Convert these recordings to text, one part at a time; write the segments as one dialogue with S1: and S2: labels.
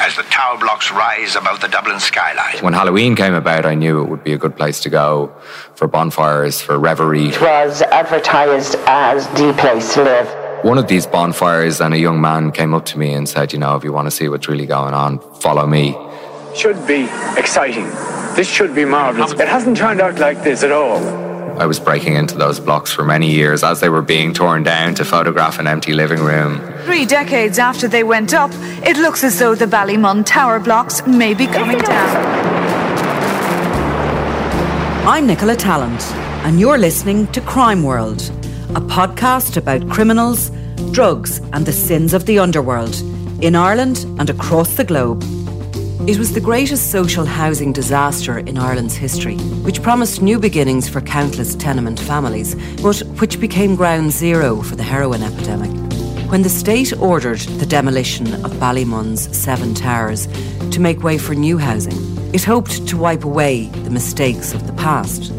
S1: as the tower blocks rise above the Dublin skyline.
S2: When Halloween came about, I knew it would be a good place to go for bonfires, for revelry.
S3: It was advertised as the place to live.
S2: One of these bonfires, and a young man came up to me and said, You know, if you want to see what's really going on, follow me.
S4: Should be exciting. This should be marvellous. It hasn't turned out like this at all.
S2: I was breaking into those blocks for many years as they were being torn down to photograph an empty living room.
S5: Three decades after they went up, it looks as though the Ballymun tower blocks may be coming down.
S6: I'm Nicola Tallant, and you're listening to Crime World, a podcast about criminals, drugs, and the sins of the underworld in Ireland and across the globe. It was the greatest social housing disaster in Ireland's history, which promised new beginnings for countless tenement families, but which became ground zero for the heroin epidemic. When the state ordered the demolition of Ballymun's seven towers to make way for new housing, it hoped to wipe away the mistakes of the past.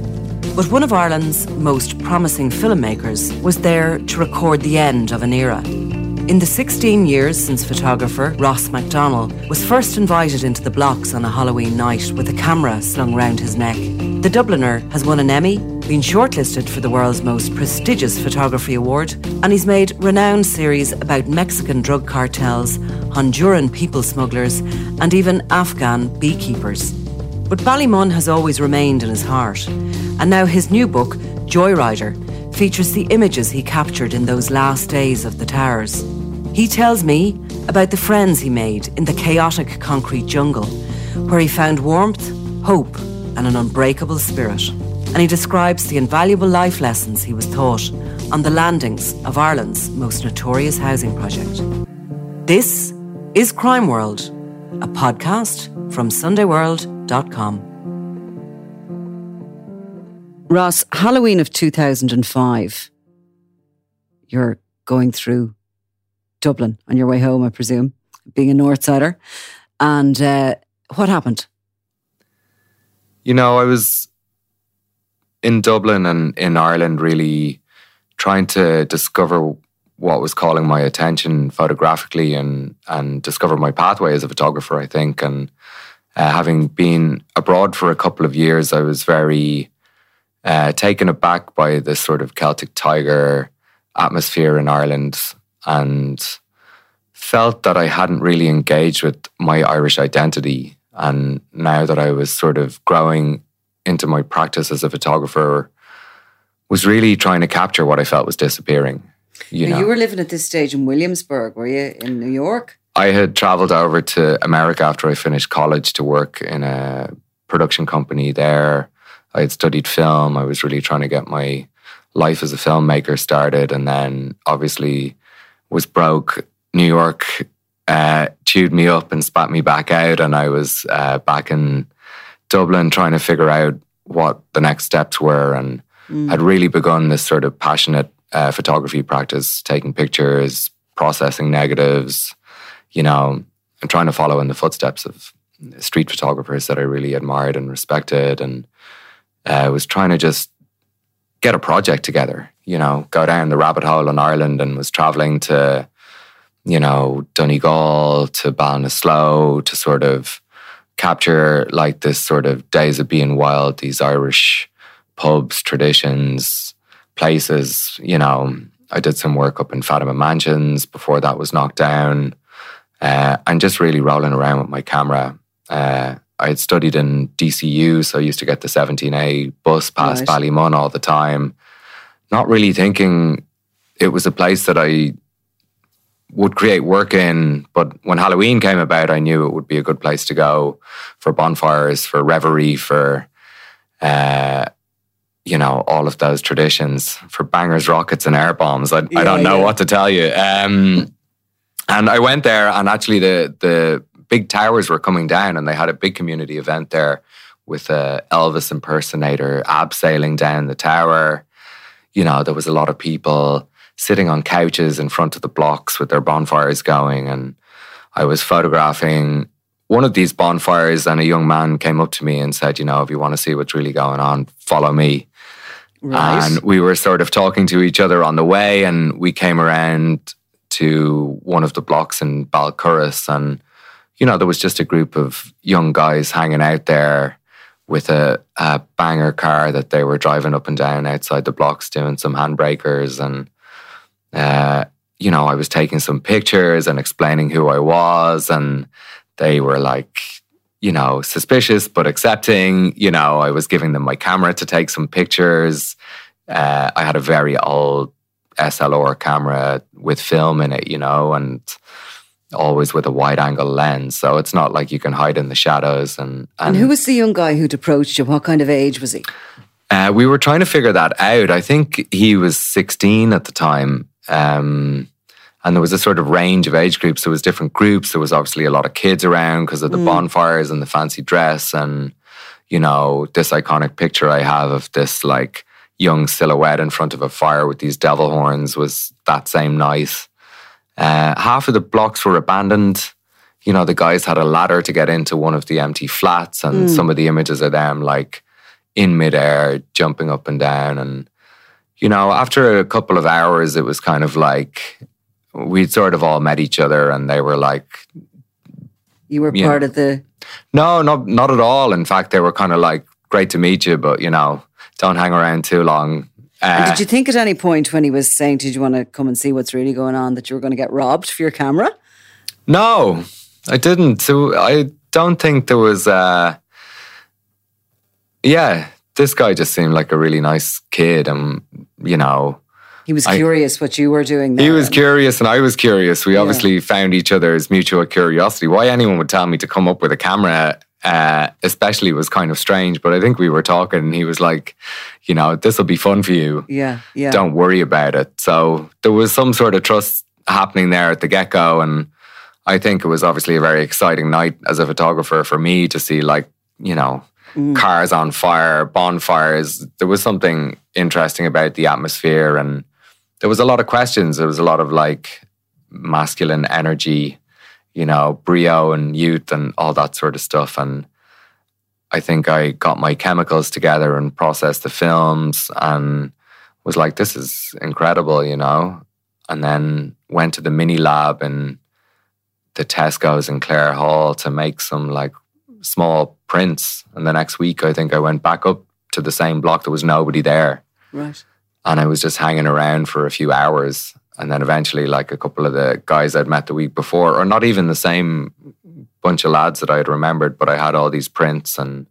S6: But one of Ireland's most promising filmmakers was there to record the end of an era. In the 16 years since photographer Ross McDonnell was first invited into the blocks on a Halloween night with a camera slung round his neck, the Dubliner has won an Emmy, been shortlisted for the world's most prestigious photography award, and he's made renowned series about Mexican drug cartels, Honduran people smugglers, and even Afghan beekeepers. But Ballymun has always remained in his heart, and now his new book, Joyrider, features the images he captured in those last days of the towers. He tells me about the friends he made in the chaotic concrete jungle, where he found warmth, hope, and an unbreakable spirit. And he describes the invaluable life lessons he was taught on the landings of Ireland's most notorious housing project. This is Crime World, a podcast from SundayWorld.com. Ross, Halloween of 2005, you're going through Dublin on your way home, I presume, being a Northsider. And uh, what happened?
S2: You know, I was in Dublin and in Ireland really trying to discover what was calling my attention photographically and and discover my pathway as a photographer, I think. And uh, having been abroad for a couple of years, I was very uh, taken aback by this sort of Celtic tiger atmosphere in Ireland and felt that I hadn't really engaged with my Irish identity. And now that I was sort of growing into my practice as a photographer, was really trying to capture what I felt was disappearing. You, know?
S6: you were living at this stage in Williamsburg, were you, in New York?
S2: I had traveled over to America after I finished college to work in a production company there. I had studied film. I was really trying to get my life as a filmmaker started, and then obviously was broke. New York uh, chewed me up and spat me back out, and I was uh, back in Dublin trying to figure out what the next steps were, and mm. had really begun this sort of passionate uh, photography practice, taking pictures, processing negatives, you know, and trying to follow in the footsteps of street photographers that I really admired and respected, and uh, was trying to just get a project together. You know, go down the rabbit hole in Ireland, and was traveling to, you know, Donegal to Ballinasloe to sort of capture like this sort of days of being wild, these Irish pubs, traditions, places. You know, I did some work up in Fatima Mansions before that was knocked down, uh, and just really rolling around with my camera. Uh, I had studied in DCU, so I used to get the 17A bus past right. Ballymun all the time, not really thinking it was a place that I would create work in. But when Halloween came about, I knew it would be a good place to go for bonfires, for reverie, for uh, you know all of those traditions, for bangers, rockets, and air bombs. I, yeah, I don't know yeah. what to tell you. Um, and I went there, and actually the the big towers were coming down, and they had a big community event there with a Elvis impersonator abseiling down the tower. You know, there was a lot of people sitting on couches in front of the blocks with their bonfires going. And I was photographing one of these bonfires, and a young man came up to me and said, You know, if you want to see what's really going on, follow me. Right. And we were sort of talking to each other on the way, and we came around to one of the blocks in Balcurris. And, you know, there was just a group of young guys hanging out there with a, a banger car that they were driving up and down outside the blocks doing some handbrakers and uh, you know, I was taking some pictures and explaining who I was, and they were like, you know, suspicious but accepting. You know, I was giving them my camera to take some pictures. Uh, I had a very old SLR camera with film in it, you know, and always with a wide angle lens. So it's not like you can hide in the shadows. And,
S6: and, and who was the young guy who'd approached you? What kind of age was he?
S2: Uh, we were trying to figure that out. I think he was 16 at the time. Um, and there was a sort of range of age groups. There was different groups. There was obviously a lot of kids around because of the mm. bonfires and the fancy dress. And, you know, this iconic picture I have of this like young silhouette in front of a fire with these devil horns was that same night. Uh, half of the blocks were abandoned. You know, the guys had a ladder to get into one of the empty flats, and mm. some of the images of them like in midair, jumping up and down. And you know, after a couple of hours, it was kind of like we'd sort of all met each other, and they were like,
S6: "You were you part know, of the."
S2: No, not not at all. In fact, they were kind of like, "Great to meet you, but you know, don't hang around too long."
S6: Uh, did you think at any point when he was saying, "Did you want to come and see what's really going on?" that you were going to get robbed for your camera?
S2: No, I didn't. So I don't think there was. Uh, yeah, this guy just seemed like a really nice kid, and you know,
S6: he was curious I, what you were doing.
S2: There. He was curious, and I was curious. We yeah. obviously found each other's mutual curiosity. Why anyone would tell me to come up with a camera, uh, especially, was kind of strange. But I think we were talking, and he was like, "You know, this will be fun for you.
S6: Yeah, yeah.
S2: Don't worry about it." So there was some sort of trust happening there at the get go, and I think it was obviously a very exciting night as a photographer for me to see, like, you know, mm. cars on fire, bonfires. There was something interesting about the atmosphere, and there was a lot of questions. There was a lot of like masculine energy, you know, brio and youth and all that sort of stuff. And I think I got my chemicals together and processed the films and was like, this is incredible, you know. And then went to the mini lab in the Tesco's in Clare Hall to make some like small prints. And the next week, I think I went back up to the same block. There was nobody there.
S6: Right.
S2: And I was just hanging around for a few hours. And then eventually, like a couple of the guys I'd met the week before, or not even the same bunch of lads that I had remembered, but I had all these prints and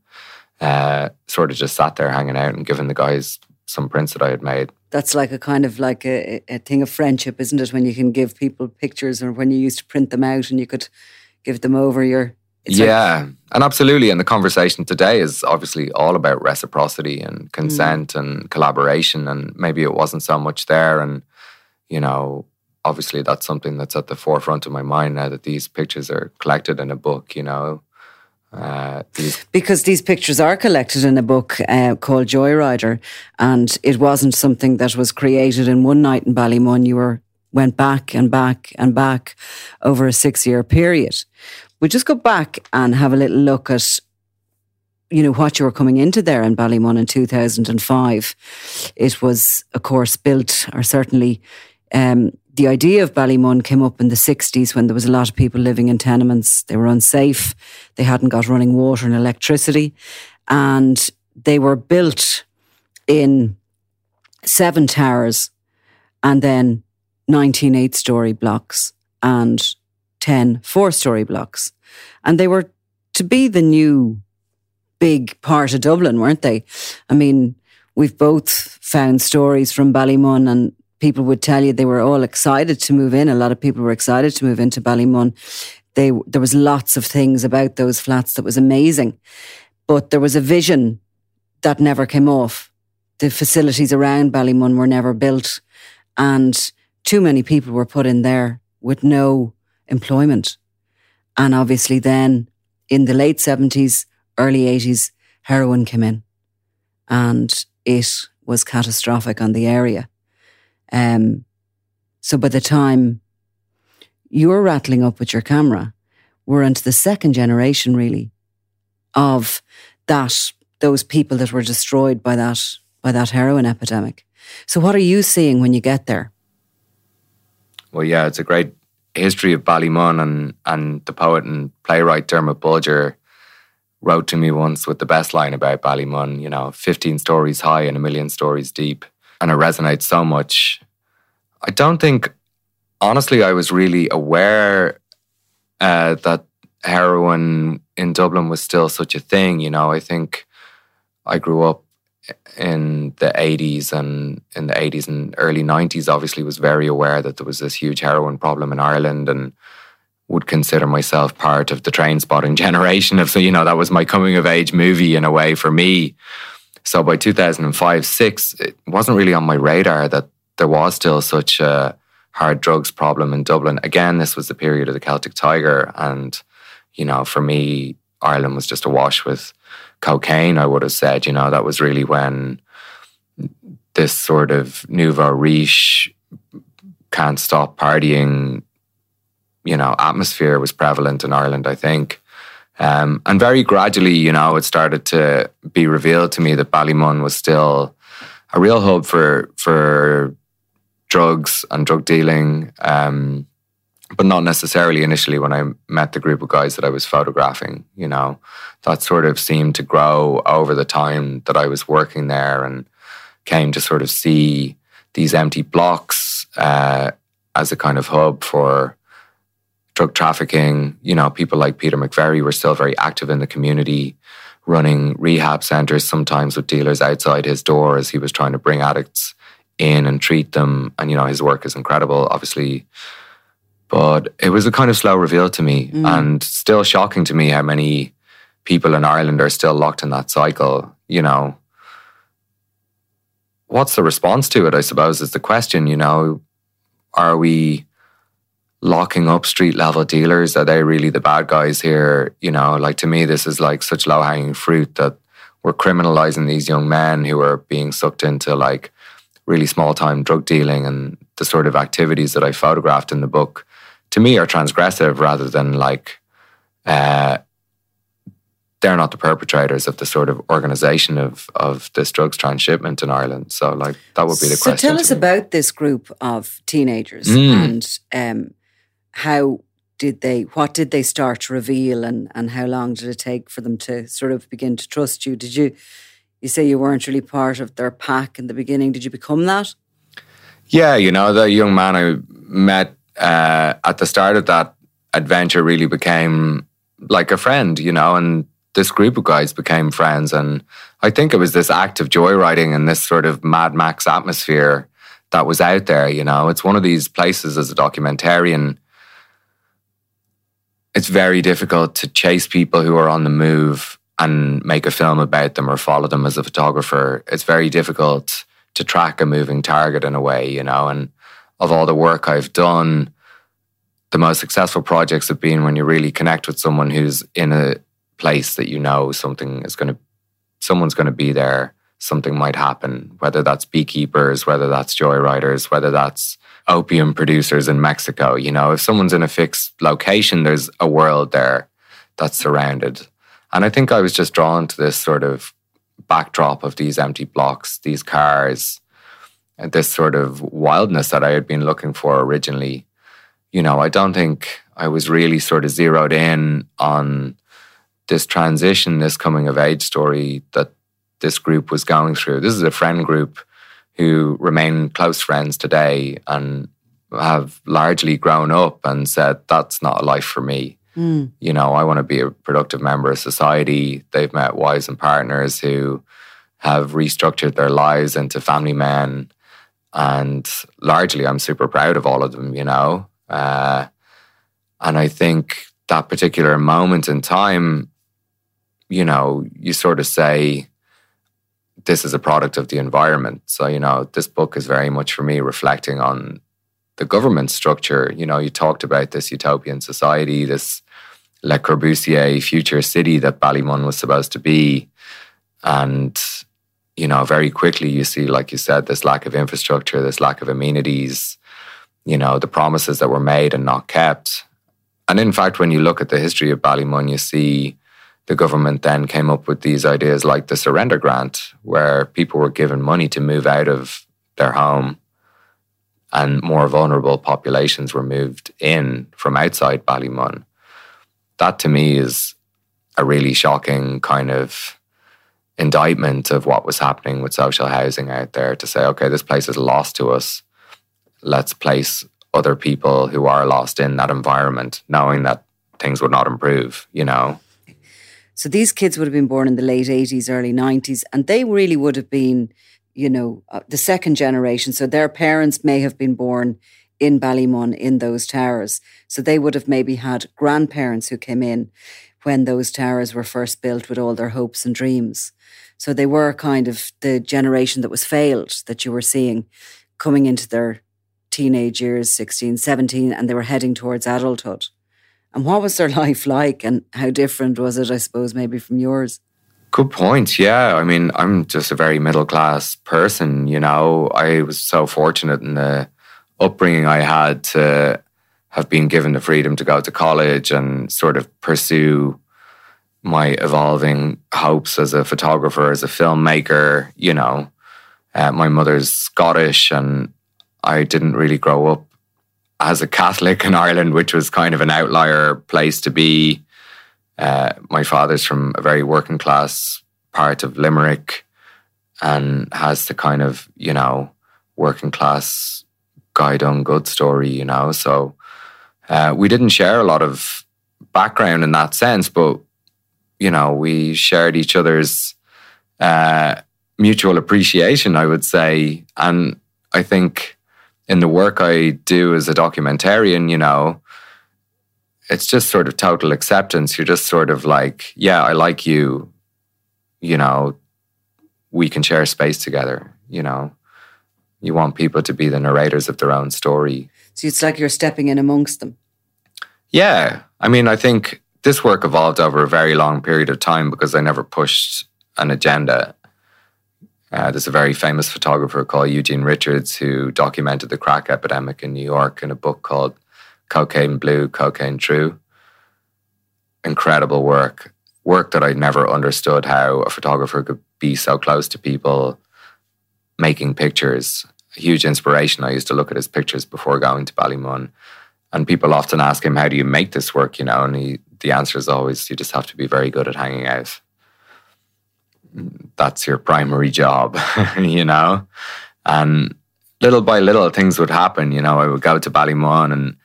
S2: uh, sort of just sat there hanging out and giving the guys some prints that I had made.
S6: That's like a kind of like a, a thing of friendship, isn't it? When you can give people pictures or when you used to print them out and you could give them over your
S2: it's yeah, like, and absolutely. And the conversation today is obviously all about reciprocity and consent mm. and collaboration. And maybe it wasn't so much there. And, you know, obviously that's something that's at the forefront of my mind now that these pictures are collected in a book, you know. Uh,
S6: these because these pictures are collected in a book uh, called Joyrider, and it wasn't something that was created in one night in Ballymun. You were went back and back and back over a six year period. We just go back and have a little look at you know what you were coming into there in Ballymun in 2005. It was, of course, built, or certainly um, the idea of Ballymun came up in the 60s when there was a lot of people living in tenements. They were unsafe. They hadn't got running water and electricity. And they were built in seven towers and then 19 eight story blocks and 10 four story blocks. And they were to be the new big part of Dublin, weren't they? I mean, we've both found stories from Ballymun and people would tell you they were all excited to move in. A lot of people were excited to move into Ballymun. They, there was lots of things about those flats that was amazing, but there was a vision that never came off. The facilities around Ballymun were never built, and too many people were put in there with no employment. And obviously, then in the late 70s, early 80s, heroin came in and it was catastrophic on the area. Um, so by the time you're rattling up with your camera, we're into the second generation, really, of that those people that were destroyed by that by that heroin epidemic. So, what are you seeing when you get there?
S2: Well, yeah, it's a great history of Ballymun, and and the poet and playwright Dermot Bolger wrote to me once with the best line about Ballymun, you know, 15 stories high and a million stories deep. And it resonates so much. I don't think, honestly, I was really aware uh, that heroin in Dublin was still such a thing. You know, I think I grew up in the 80s and in the 80s and early 90s, obviously, was very aware that there was this huge heroin problem in Ireland. And would consider myself part of the Trainspotting generation of so you know that was my coming of age movie in a way for me so by 2005 6 it wasn't really on my radar that there was still such a hard drugs problem in Dublin again this was the period of the Celtic Tiger and you know for me Ireland was just awash with cocaine I would have said you know that was really when this sort of nouveau riche can't stop partying you know, atmosphere was prevalent in Ireland, I think. Um, and very gradually, you know, it started to be revealed to me that Ballymun was still a real hub for for drugs and drug dealing, um, but not necessarily initially when I met the group of guys that I was photographing. You know, that sort of seemed to grow over the time that I was working there, and came to sort of see these empty blocks uh, as a kind of hub for drug trafficking. You know, people like Peter McVerry were still very active in the community, running rehab centers, sometimes with dealers outside his door as he was trying to bring addicts in and treat them. And, you know, his work is incredible, obviously. But it was a kind of slow reveal to me mm. and still shocking to me how many people in Ireland are still locked in that cycle, you know. What's the response to it, I suppose, is the question, you know. Are we locking up street level dealers? Are they really the bad guys here? You know, like to me, this is like such low hanging fruit that we're criminalizing these young men who are being sucked into like really small time drug dealing and the sort of activities that I photographed in the book to me are transgressive rather than like uh, they're not the perpetrators of the sort of organization of of this drugs transshipment in Ireland. So like that would be the
S6: so
S2: question.
S6: So tell us about this group of teenagers mm. and um, how did they what did they start to reveal and and how long did it take for them to sort of begin to trust you did you you say you weren't really part of their pack in the beginning did you become that
S2: yeah you know the young man i met uh, at the start of that adventure really became like a friend you know and this group of guys became friends and i think it was this act of joyriding and this sort of mad max atmosphere that was out there you know it's one of these places as a documentarian it's very difficult to chase people who are on the move and make a film about them or follow them as a photographer. It's very difficult to track a moving target in a way, you know. And of all the work I've done, the most successful projects have been when you really connect with someone who's in a place that you know something is going to, someone's going to be there, something might happen, whether that's beekeepers, whether that's joyriders, whether that's opium producers in Mexico. You know, if someone's in a fixed location, there's a world there that's surrounded. And I think I was just drawn to this sort of backdrop of these empty blocks, these cars, and this sort of wildness that I had been looking for originally. You know, I don't think I was really sort of zeroed in on this transition, this coming of age story that this group was going through. This is a friend group who remain close friends today and have largely grown up and said, that's not a life for me. Mm. You know, I want to be a productive member of society. They've met wives and partners who have restructured their lives into family men. And largely, I'm super proud of all of them, you know. Uh, and I think that particular moment in time, you know, you sort of say, this is a product of the environment. So, you know, this book is very much for me reflecting on the government structure. You know, you talked about this utopian society, this Le Corbusier future city that Ballymun was supposed to be. And, you know, very quickly you see, like you said, this lack of infrastructure, this lack of amenities, you know, the promises that were made and not kept. And in fact, when you look at the history of Ballymun, you see the government then came up with these ideas like the surrender grant, where people were given money to move out of their home and more vulnerable populations were moved in from outside Ballymun. That to me is a really shocking kind of indictment of what was happening with social housing out there to say, okay, this place is lost to us. Let's place other people who are lost in that environment, knowing that things would not improve, you know?
S6: So these kids would have been born in the late 80s, early 90s, and they really would have been, you know, uh, the second generation. So their parents may have been born in Ballymun in those towers. So they would have maybe had grandparents who came in when those towers were first built with all their hopes and dreams. So they were kind of the generation that was failed that you were seeing coming into their teenage years, 16, 17, and they were heading towards adulthood. And what was their life like and how different was it, I suppose, maybe from yours?
S2: Good point. Yeah. I mean, I'm just a very middle class person, you know. I was so fortunate in the upbringing I had to have been given the freedom to go to college and sort of pursue my evolving hopes as a photographer, as a filmmaker, you know. Uh, my mother's Scottish and I didn't really grow up as a Catholic in Ireland, which was kind of an outlier place to be. Uh, my father's from a very working class part of Limerick and has the kind of, you know, working class guy done good story, you know. So uh, we didn't share a lot of background in that sense, but, you know, we shared each other's uh, mutual appreciation, I would say. And I think in the work I do as a documentarian, you know, it's just sort of total acceptance. You're just sort of like, yeah, I like you. You know, we can share space together. You know, you want people to be the narrators of their own story.
S6: So it's like you're stepping in amongst them.
S2: Yeah. I mean, I think this work evolved over a very long period of time because I never pushed an agenda. Uh, there's a very famous photographer called Eugene Richards who documented the crack epidemic in New York in a book called Cocaine Blue, Cocaine True. Incredible work. Work that I never understood how a photographer could be so close to people making pictures. A huge inspiration. I used to look at his pictures before going to Ballymun. And people often ask him, How do you make this work? You know, and he, the answer is always, You just have to be very good at hanging out that's your primary job, you know? And little by little, things would happen. You know, I would go to Ballymun and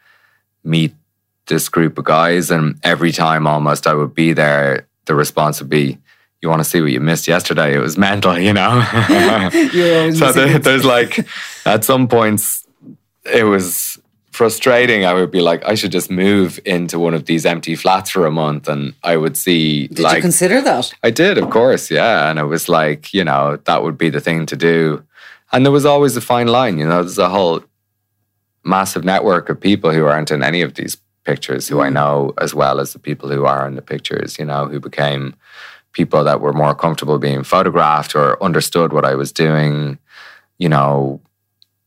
S2: meet this group of guys, and every time almost I would be there, the response would be, you want to see what you missed yesterday? It was mental, you know? so there's like, at some points, it was frustrating. I would be like, I should just move into one of these empty flats for a month, and I would see.
S6: Did
S2: like,
S6: you consider that?
S2: I did, of course, yeah. And it was like, you know, that would be the thing to do. And there was always a fine line. You know, there's a whole massive network of people who aren't in any of these pictures, who mm. I know as well as the people who are in the pictures. You know, who became people that were more comfortable being photographed or understood what I was doing. You know,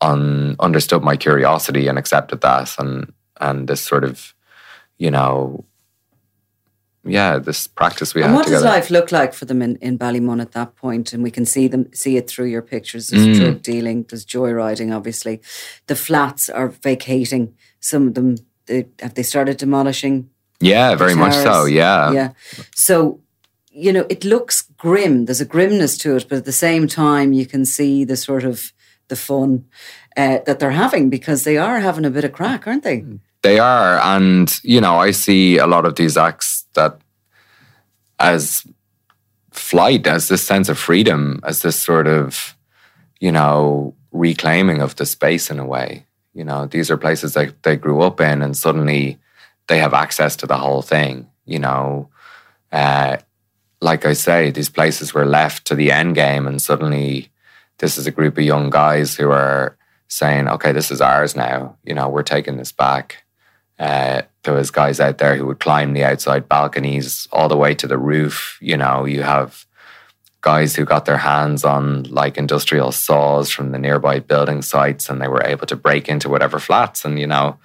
S2: un, understood my curiosity and accepted that, and and this sort of, you know, yeah, this practice we
S6: and
S2: had
S6: what
S2: together.
S6: does life look like for them in, in Ballymun at that point? And we can see them see it through your pictures. There's
S2: Mm.
S6: drug dealing, there's joyriding, obviously. The flats are vacating. Some of them they, have they started demolishing
S2: yeah, very much so. Yeah,
S6: Yeah. So, you know, it looks grim. There's a grimness to it, but at the same time, you can see the sort of the fun uh, that they're having because they are having a bit of craic, aren't they?
S2: They are. And, you know, I see a lot of these acts that as flight, as this sense of freedom, as this sort of, you know, reclaiming of the space in a way. You know, these are places that they grew up in and suddenly they have access to the whole thing, you know. Uh, like I say, these places were left to the end game and suddenly this is a group of young guys who are saying, okay, this is ours now. You know, we're taking this back. Uh, there was guys out there who would climb the outside balconies all the way to the roof. You know, you have guys who got their hands on like industrial saws from the nearby building sites and they were able to break into whatever flats. And, you know,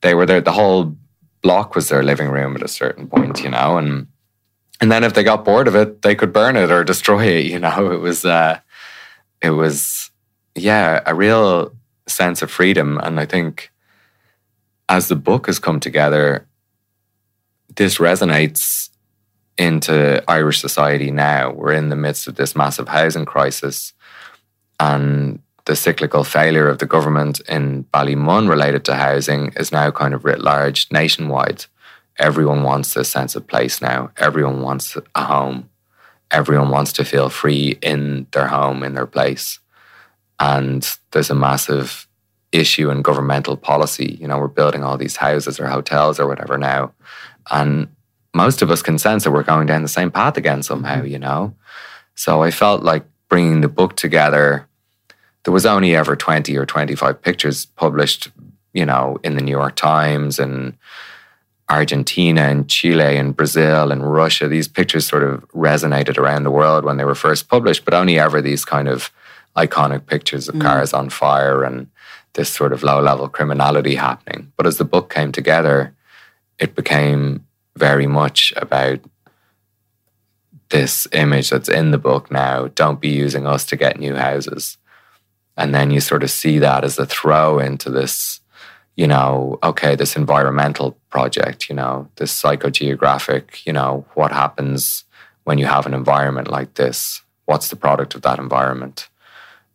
S2: they were there, the whole block was their living room at a certain point, you know, and and then if they got bored of it, they could burn it or destroy it, you know. It was uh it was yeah, a real sense of freedom. And I think as the book has come together, this resonates into Irish society now. We're in the midst of this massive housing crisis and the cyclical failure of the government in Ballymun related to housing is now kind of writ large nationwide. Everyone wants a sense of place now. Everyone wants a home. Everyone wants to feel free in their home, in their place. And there's a massive issue in governmental policy. You know, we're building all these houses or hotels or whatever now. And most of us can sense that we're going down the same path again somehow, you know? So I felt like bringing the book together, there was only ever 20 or 25 pictures published, you know, in the New York Times and Argentina and Chile and Brazil and Russia. These pictures sort of resonated around the world when they were first published, but only ever these kind of iconic pictures of
S6: Mm.
S2: cars on fire and this sort of low level criminality happening. But as the book came together, it became very much about this image that's in the book now. Don't be using us to get new houses. And then you sort of see that as a throw into this, you know, okay, this environmental project, you know, this psychogeographic, you know, what happens when you have an environment like this? What's the product of that environment?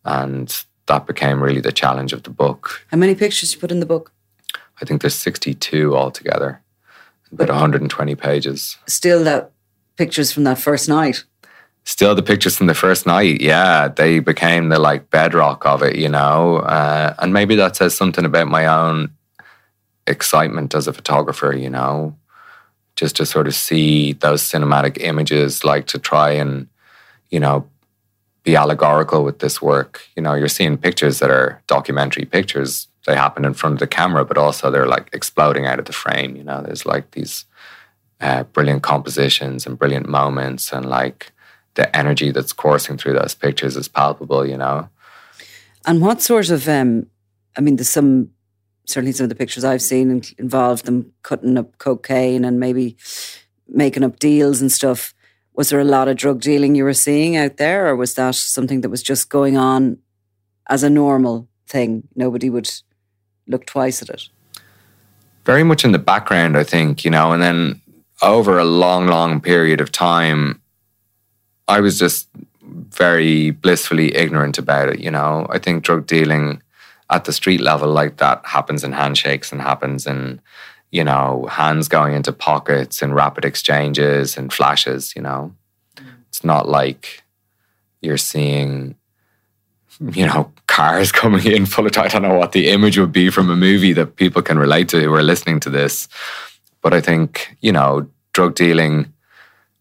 S2: And that became really the challenge of the book.
S6: How many pictures you put in the book?
S2: I think there's 62 altogether, about 120 pages.
S6: Still, that pictures from that first night.
S2: Still, the pictures from the first night, yeah, they became the like bedrock of it, you know. Uh, and maybe that says something about my own excitement as a photographer, you know, just to sort of see those cinematic images, like to try and, you know, be allegorical with this work. You know, you're seeing pictures that are documentary pictures. They happen in front of the camera, but also they're like exploding out of the frame. You know, there's like these uh, brilliant compositions and brilliant moments, and like the energy that's coursing through those pictures is palpable. You know.
S6: And what sort of, um, I mean, there's some, certainly some of the pictures I've seen involved them cutting up cocaine and maybe making up deals and stuff. Was there a lot of drug dealing you were seeing out there, or was that something that was just going on as a normal thing? Nobody would look twice at it.
S2: very much in the background, I think, you know, and then over a long, long period of time, I was just very blissfully ignorant about it, you know. I think drug dealing at the street level like that happens in handshakes and happens in, you know, hands going into pockets and rapid exchanges and flashes, you know. It's not like you're seeing you know, cars coming in full of. I don't know what the image would be from a movie that people can relate to who are listening to this. But I think, you know, drug dealing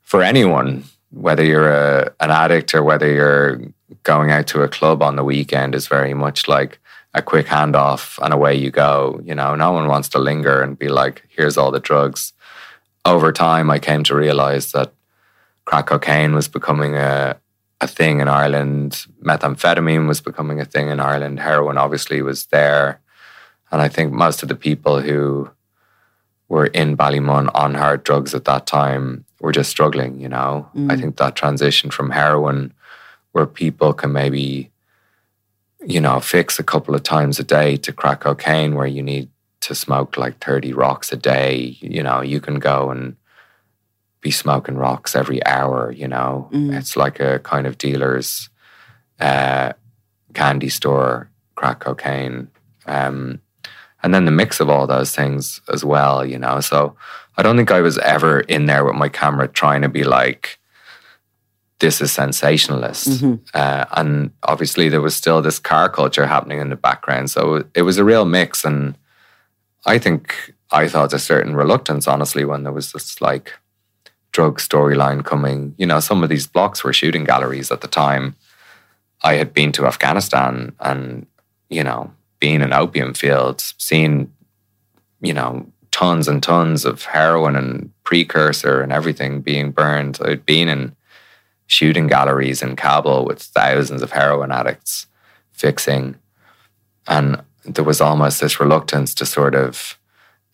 S2: for anyone, whether you're a, an addict or whether you're going out to a club on the weekend, is very much like a quick handoff and away you go. You know, no one wants to linger and be like, here's all the drugs. Over time, I came to realize that crack cocaine was becoming a, a thing in Ireland. Methamphetamine was becoming a thing in Ireland. Heroin obviously was there. And I think most of the people who were in Ballymun on hard drugs at that time were just struggling, you know. Mm. I think that transition from heroin, where people can maybe, you know, fix a couple of times a day to crack cocaine, where you need to smoke like 30 rocks a day, you know, you can go and be smoking rocks every hour, you know. Mm. It's like a kind of dealer's uh, candy store, crack cocaine. Um, and then the mix of all those things as well, you know. So I don't think I was ever in there with my camera trying to be like, this is sensationalist. Mm-hmm. Uh, and obviously, there was still this car culture happening in the background. So it was a real mix. And I think I felt a certain reluctance, honestly, when there was this like drug storyline coming. You know, some of these blocks were shooting galleries at the time. I had been to Afghanistan and, you know, being in opium fields, seeing, you know, tons and tons of heroin and precursor and everything being burned. I'd been in shooting galleries in Kabul with thousands of heroin addicts fixing. And there was almost this reluctance to sort of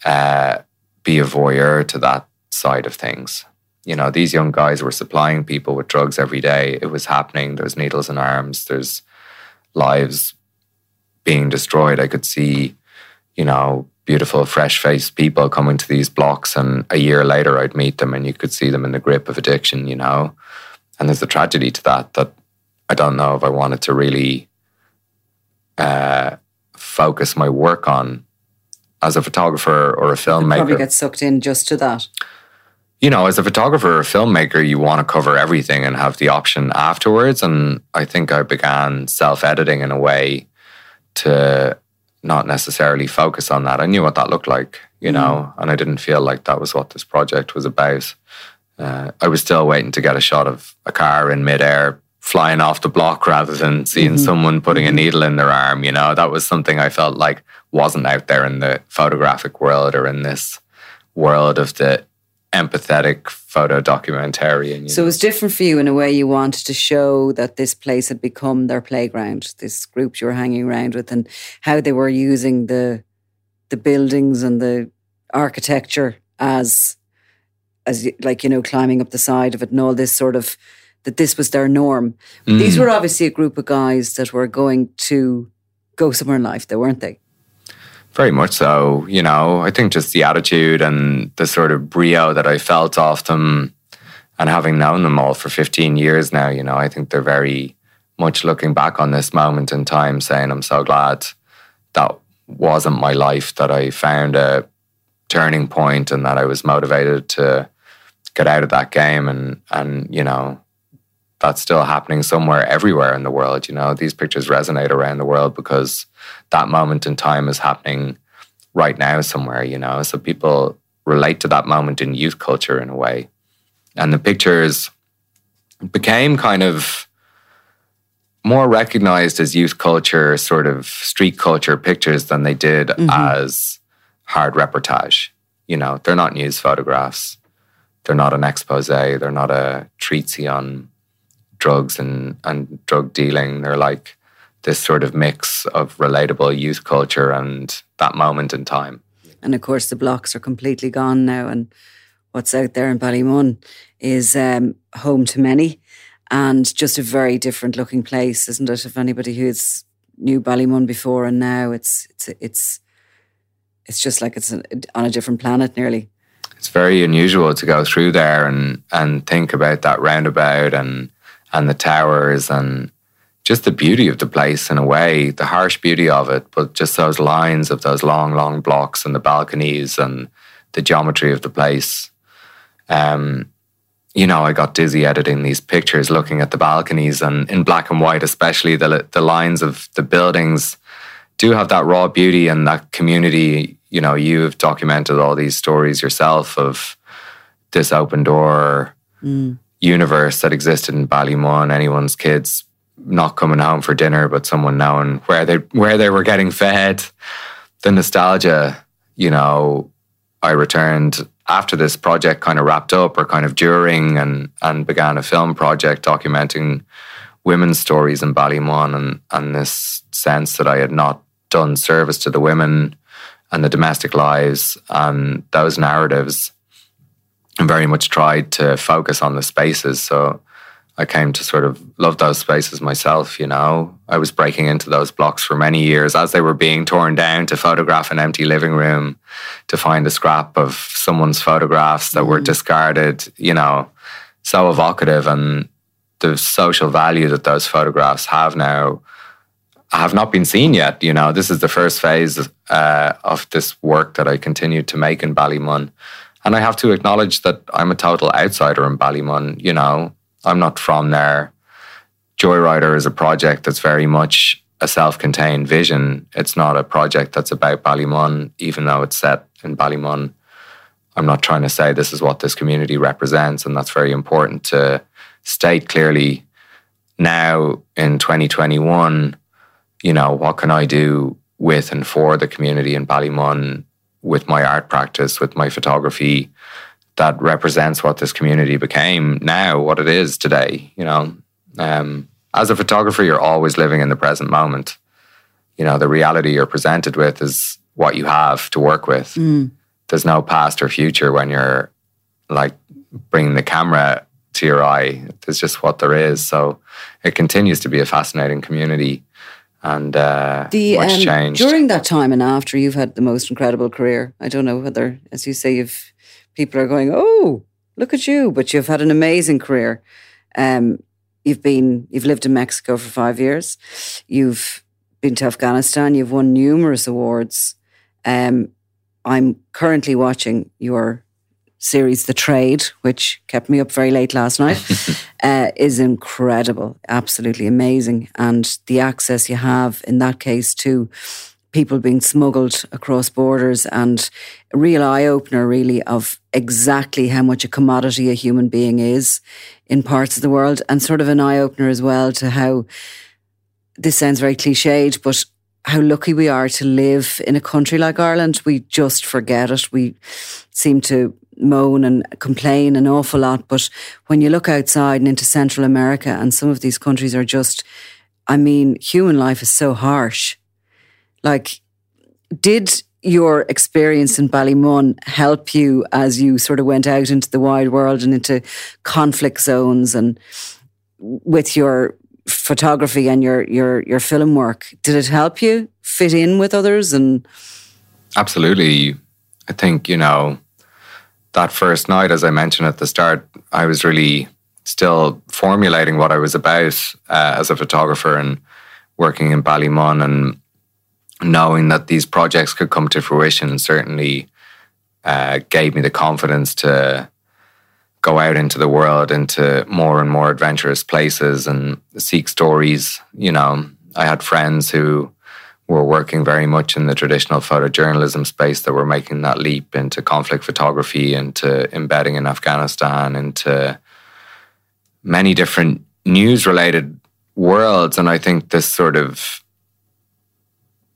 S2: uh, be a voyeur to that side of things. You know, these young guys were supplying people with drugs every day. It was happening. There's needles and arms. There's lives being destroyed. I could see, you know, beautiful, fresh faced people coming to these blocks. And a year later, I'd meet them and you could see them in the grip of addiction, you know? And there's a tragedy to that that I don't know if I wanted to really uh, focus my work on as a photographer or a filmmaker.
S6: Probably get sucked in just to that.
S2: You know, as a photographer or a filmmaker, you want to cover everything and have the option afterwards. And I think I began self editing in a way to not necessarily focus on that. I knew what that looked like, you mm. know, and I didn't feel like that was what this project was about. Uh, I was still waiting to get a shot of a car in midair flying off the block rather than seeing mm-hmm. someone putting a mm-hmm. needle in their arm. You know, that was something I felt like wasn't out there in the photographic world or in this world of the empathetic photo documentarian.
S6: So know. it was different for you in a way you wanted to show that this place had become their playground, this group you were hanging around with, and how they were using the the buildings and the architecture as as like you know climbing up the side of it and all this sort of that this was their norm. Mm. These were obviously a group of guys that were going to go somewhere in life, though, weren't they?
S2: Very much so. You know, I think just the attitude and the sort of brio that I felt off them and having known them all for 15 years now, you know, I think they're very much looking back on this moment in time saying, I'm so glad that wasn't my life, that I found a turning point and that I was motivated to get out of that game and and you know that's still happening somewhere everywhere in the world. You know, these pictures resonate around the world because that moment in time is happening right now somewhere, you know. So people relate to that moment in youth culture in a way. And the pictures became kind of more recognized as youth culture, sort of street culture pictures than they did mm-hmm. as hard reportage. You know, they're not news photographs. They're not an expose. They're not a treatise on drugs and, and drug dealing. They're like this sort of mix of relatable youth culture and that moment in time.
S6: And of course, the blocks are completely gone now. And what's out there in Ballymun is um, home to many and just a very different looking place, isn't it? If anybody who's knew Ballymun before and now, it's it's it's it's just like it's on a different planet nearly.
S2: It's very unusual to go through there and and think about that roundabout and and the towers and just the beauty of the place in a way, the harsh beauty of it, but just those lines of those long, long blocks and the balconies and the geometry of the place. Um, you know, I got dizzy editing these pictures, looking at the balconies and in black and white, especially the the lines of the buildings do have that raw beauty and that community. You know, you've documented all these stories yourself of this open door. Mm universe that existed in Ballymun, anyone's kids not coming home for dinner, but someone knowing where they where they were getting fed. The nostalgia, you know, I returned after this project kind of wrapped up, or kind of during, and and began a film project documenting women's stories in Ballymun, and and this sense that I had not done service to the women and the domestic lives and those narratives, and very much tried to focus on the spaces. So I came to sort of love those spaces myself, you know. I was breaking into those blocks for many years as they were being torn down to photograph an empty living room, to find a scrap of someone's photographs that mm. were discarded, you know, so evocative. And the social value that those photographs have now have not been seen yet. You know, this is the first phase uh, of this work that I continued to make in Ballymun. And I have to acknowledge that I'm a total outsider in Ballymun, you know I'm not from there. Joyrider is a project that's very much a self-contained vision. It's not a project that's about Ballymun, even though it's set in Ballymun. I'm not trying to say this is what this community represents, and that's very important to state clearly. Now in 2021, you know, what can I do with and for the community in Ballymun with my art practice, with my photography, that represents what this community became now, what it is today. You know, um, as a photographer, you're always living in the present moment. You know, the reality you're presented with is what you have to work with. Mm. There's no past or future when you're like bringing the camera to your eye. It's just what there is. So it continues to be a fascinating community and uh, the, much um, changed.
S6: During that time and after, you've had the most incredible career. I don't know whether, as you say, you've people are going, "Oh, look at you!" But you've had an amazing career. Um, you've been, you've lived in Mexico for five years. You've been to Afghanistan. You've won numerous awards. Um, I'm currently watching your series, The Trade, which kept me up very late last night, uh, is incredible, absolutely amazing. And the access you have in that case to people being smuggled across borders and a real eye opener, really, of exactly how much a commodity a human being is in parts of the world, and sort of an eye opener as well to how this sounds very cliched, but how lucky we are to live in a country like Ireland. We just forget it. We seem to moan and complain an awful lot. But when you look outside and into Central America, and some of these countries are just, I mean, human life is so harsh. Like, did your experience in Ballymun help you as you sort of went out into the wide world and into conflict zones and with your photography and your your your film work? Did it help you fit in with others and
S2: Absolutely. I think, you know, that first night, as I mentioned at the start, I was really still formulating what I was about uh, as a photographer and working in Ballymun and knowing that these projects could come to fruition certainly uh, gave me the confidence to go out into the world into more and more adventurous places and seek stories. You know, I had friends who were working very much in the traditional photojournalism space that were making that leap into conflict photography, into embedding in Afghanistan, into many different news related worlds. And I think this sort of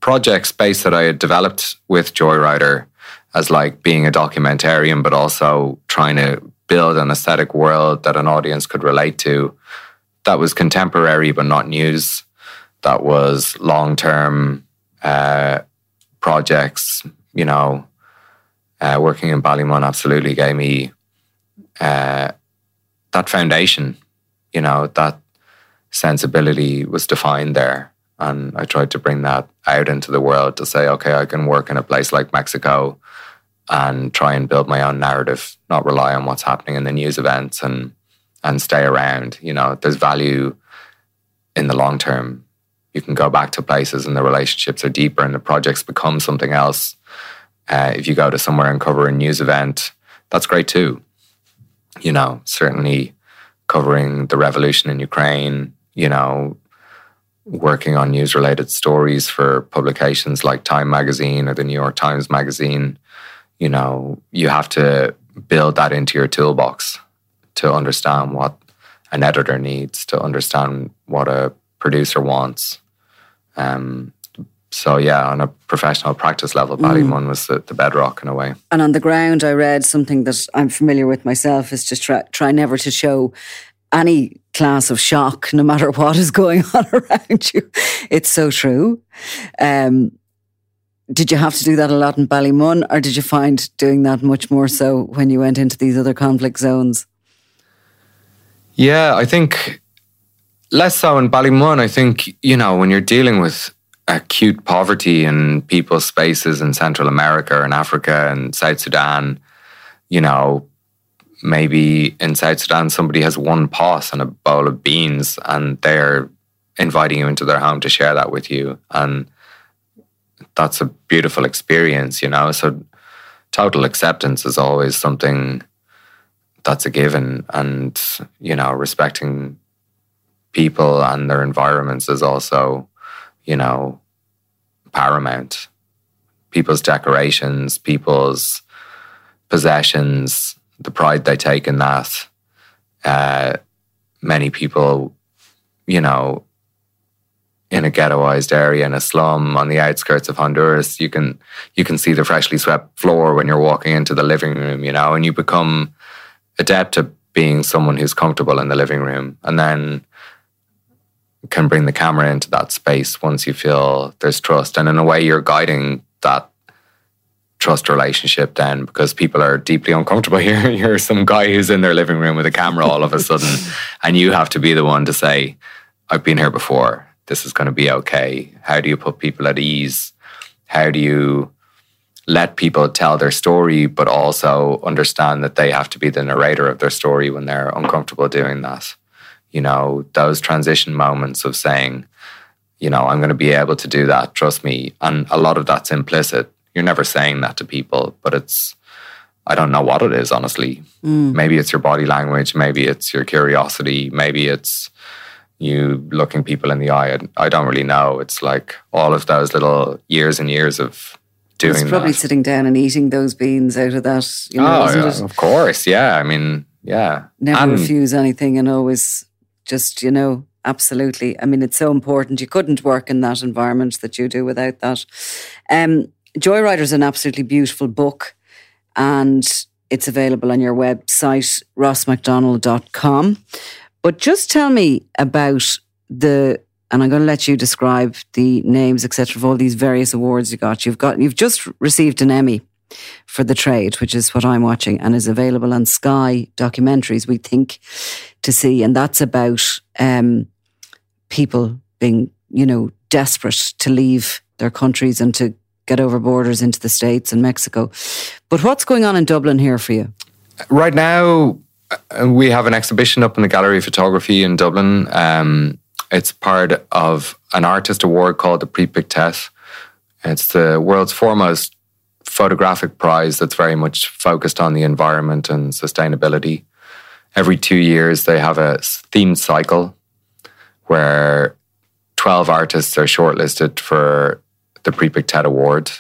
S2: project space that I had developed with Joyrider as like being a documentarian, but also trying to build an aesthetic world that an audience could relate to that was contemporary but not news, that was long term uh, projects, you know, uh, working in Ballymun absolutely gave me uh, that foundation, you know, that sensibility was defined there. And I tried to bring that out into the world to say, okay, I can work in a place like Mexico and try and build my own narrative, not rely on what's happening in the news events and and stay around. You know, there's value in the long term. You can go back to places and the relationships are deeper and the projects become something else. Uh, if you go to somewhere and cover a news event, that's great too. You know, certainly covering the revolution in Ukraine, you know, working on news related stories for publications like Time Magazine or the New York Times Magazine, you know, you have to build that into your toolbox to understand what an editor needs, to understand what a producer wants, um, so yeah, on a professional practice level, Ballymun was the, the bedrock in a way.
S6: And on the ground, I read something that I'm familiar with myself is just try, try never to show any class of shock, no matter what is going on around you. It's so true. Um, did you have to do that a lot in Ballymun, or did you find doing that much more so when you went into these other conflict zones?
S2: Yeah, I think less so in Ballymun. I think, you know, when you're dealing with acute poverty in people's spaces in Central America and Africa and South Sudan, you know, maybe in South Sudan somebody has one pot and a bowl of beans and they're inviting you into their home to share that with you. And that's a beautiful experience, you know. So total acceptance is always something that's a given and, you know, respecting people and their environments is also, you know, paramount. People's decorations, people's possessions, the pride they take in that. Uh, many people, you know, in a ghettoized area in a slum on the outskirts of Honduras, you can you can see the freshly swept floor when you're walking into the living room, you know, and you become adept at being someone who's comfortable in the living room, and then can bring the camera into that space once you feel there's trust, and in a way, you're guiding that trust relationship then because people are deeply uncomfortable here. You're some guy who's in their living room with a camera all of a sudden, and you have to be the one to say, I've been here before. This is going to be okay. How do you put people at ease? How do you let people tell their story, but also understand that they have to be the narrator of their story when they're uncomfortable doing that? You know, those transition moments of saying, you know, I'm going to be able to do that, trust me. And a lot of that's implicit you're never saying that to people, but it's I don't know what it is, honestly. Mm. Maybe it's your body language, maybe it's your curiosity, maybe it's you looking people in the eye. I, I don't really know. It's like all of those little years and years of doing
S6: it's probably
S2: that.
S6: sitting down and eating those beans out of that. You know,
S2: oh, yeah, of course. Yeah. I mean, yeah.
S6: Never and, refuse anything and always just, you know, absolutely. I mean, it's so important. You couldn't work in that environment that you do without that. Um, Joyrider is an absolutely beautiful book and it's available on your website, rossmcdonnell.com. But just tell me about the, and I'm going to let you describe the names, etc., of all these various awards you got. You've got, you've just received an Emmy for the trade, which is what I'm watching, and is available on Sky documentaries. We think to see, and that's about um, people being, you know, desperate to leave their countries and to get over borders into the States and Mexico. But what's going on in Dublin here for you?
S2: Right now, uh, we have an exhibition up in the Gallery of Photography in Dublin. Um, it's part of an artist award called the Prix Pictet. It's the world's foremost photographic prize that's very much focused on the environment and sustainability. Every two years, they have a themed cycle where 12 artists are shortlisted for the Prix Pictet Award,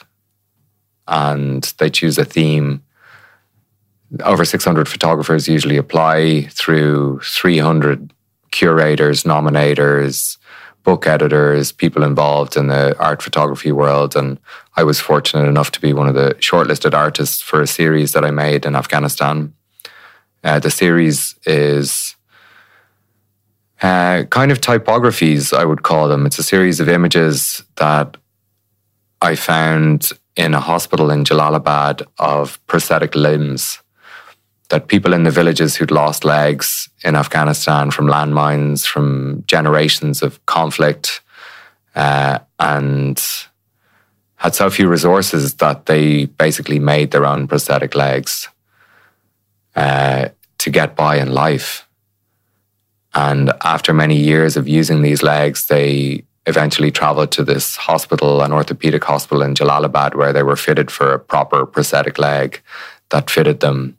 S2: and they choose a theme. Over 600 photographers usually apply through 300 curators, nominators, book editors, people involved in the art photography world. And I was fortunate enough to be one of the shortlisted artists for a series that I made in Afghanistan. Uh, the series is uh, kind of typographies, I would call them. It's a series of images that I found in a hospital in Jalalabad of prosthetic limbs that people in the villages who'd lost legs in Afghanistan from landmines, from generations of conflict, uh, and had so few resources that they basically made their own prosthetic legs uh, to get by in life. And after many years of using these legs, they eventually traveled to this hospital, an orthopedic hospital in Jalalabad, where they were fitted for a proper prosthetic leg that fitted them.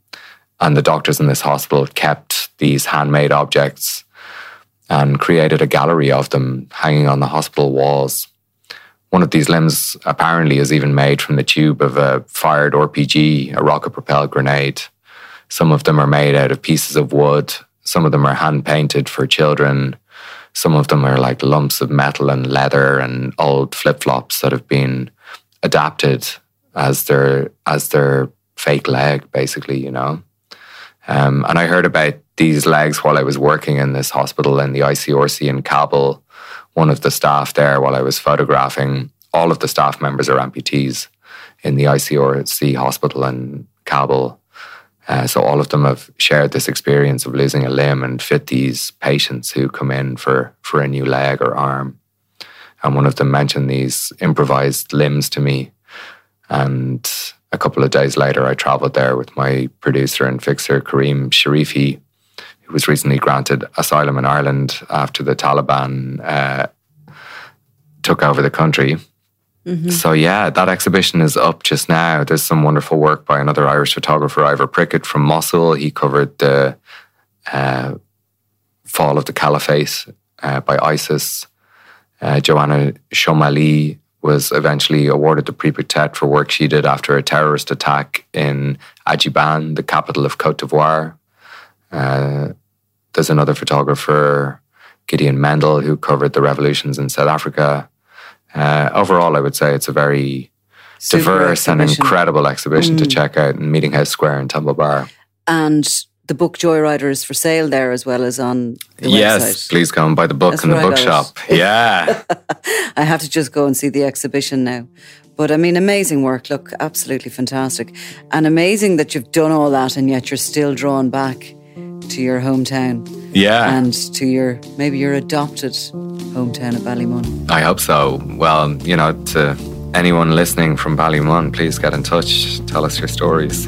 S2: And the doctors in this hospital kept these handmade objects and created a gallery of them hanging on the hospital walls. One of these limbs apparently is even made from the tube of a fired RPG, a rocket propelled grenade. Some of them are made out of pieces of wood. Some of them are hand painted for children Some of them are like lumps of metal and leather and old flip flops that have been adapted as their as their fake leg, basically, you know. Um, and I heard about these legs while I was working in this hospital in the ICRC in Kabul. One of the staff there, while I was photographing, all of the staff members are amputees in the ICRC hospital in Kabul. Uh, so all of them have shared this experience of losing a limb and fit these patients who come in for, for a new leg or arm. And one of them mentioned these improvised limbs to me. And a couple of days later, I traveled there with my producer and fixer, Kareem Sharifi, who was recently granted asylum in Ireland after the Taliban uh, took over the country. Mm-hmm. So yeah, that exhibition is up just now. There's some wonderful work by another Irish photographer, Ivor Prickett from Mosul. He covered the uh, fall of the caliphate uh, by ISIS. Uh, Joana Choumali was eventually awarded the Prix Pictet for work she did after a terrorist attack in Adjiban, the capital of Cote d'Ivoire. Uh, there's another photographer, Gideon Mendel, who covered the revolutions in South Africa. Uh, overall, I would say it's a very Super diverse exhibition. and incredible exhibition mm. to check out in Meeting House Square in Temple Bar.
S6: And the book Joyrider is for sale there as well as on the
S2: yes,
S6: website.
S2: please come buy the book That's in the bookshop. Yeah.
S6: I have to just go and see the exhibition now. But I mean, amazing work. Look, absolutely fantastic. And amazing that you've done all that and yet you're still drawn back to your hometown.
S2: Yeah.
S6: And to your, maybe your adopted hometown of Ballymun.
S2: I hope so. Well, you know, to anyone listening from Ballymun, please get in touch. Tell us your stories.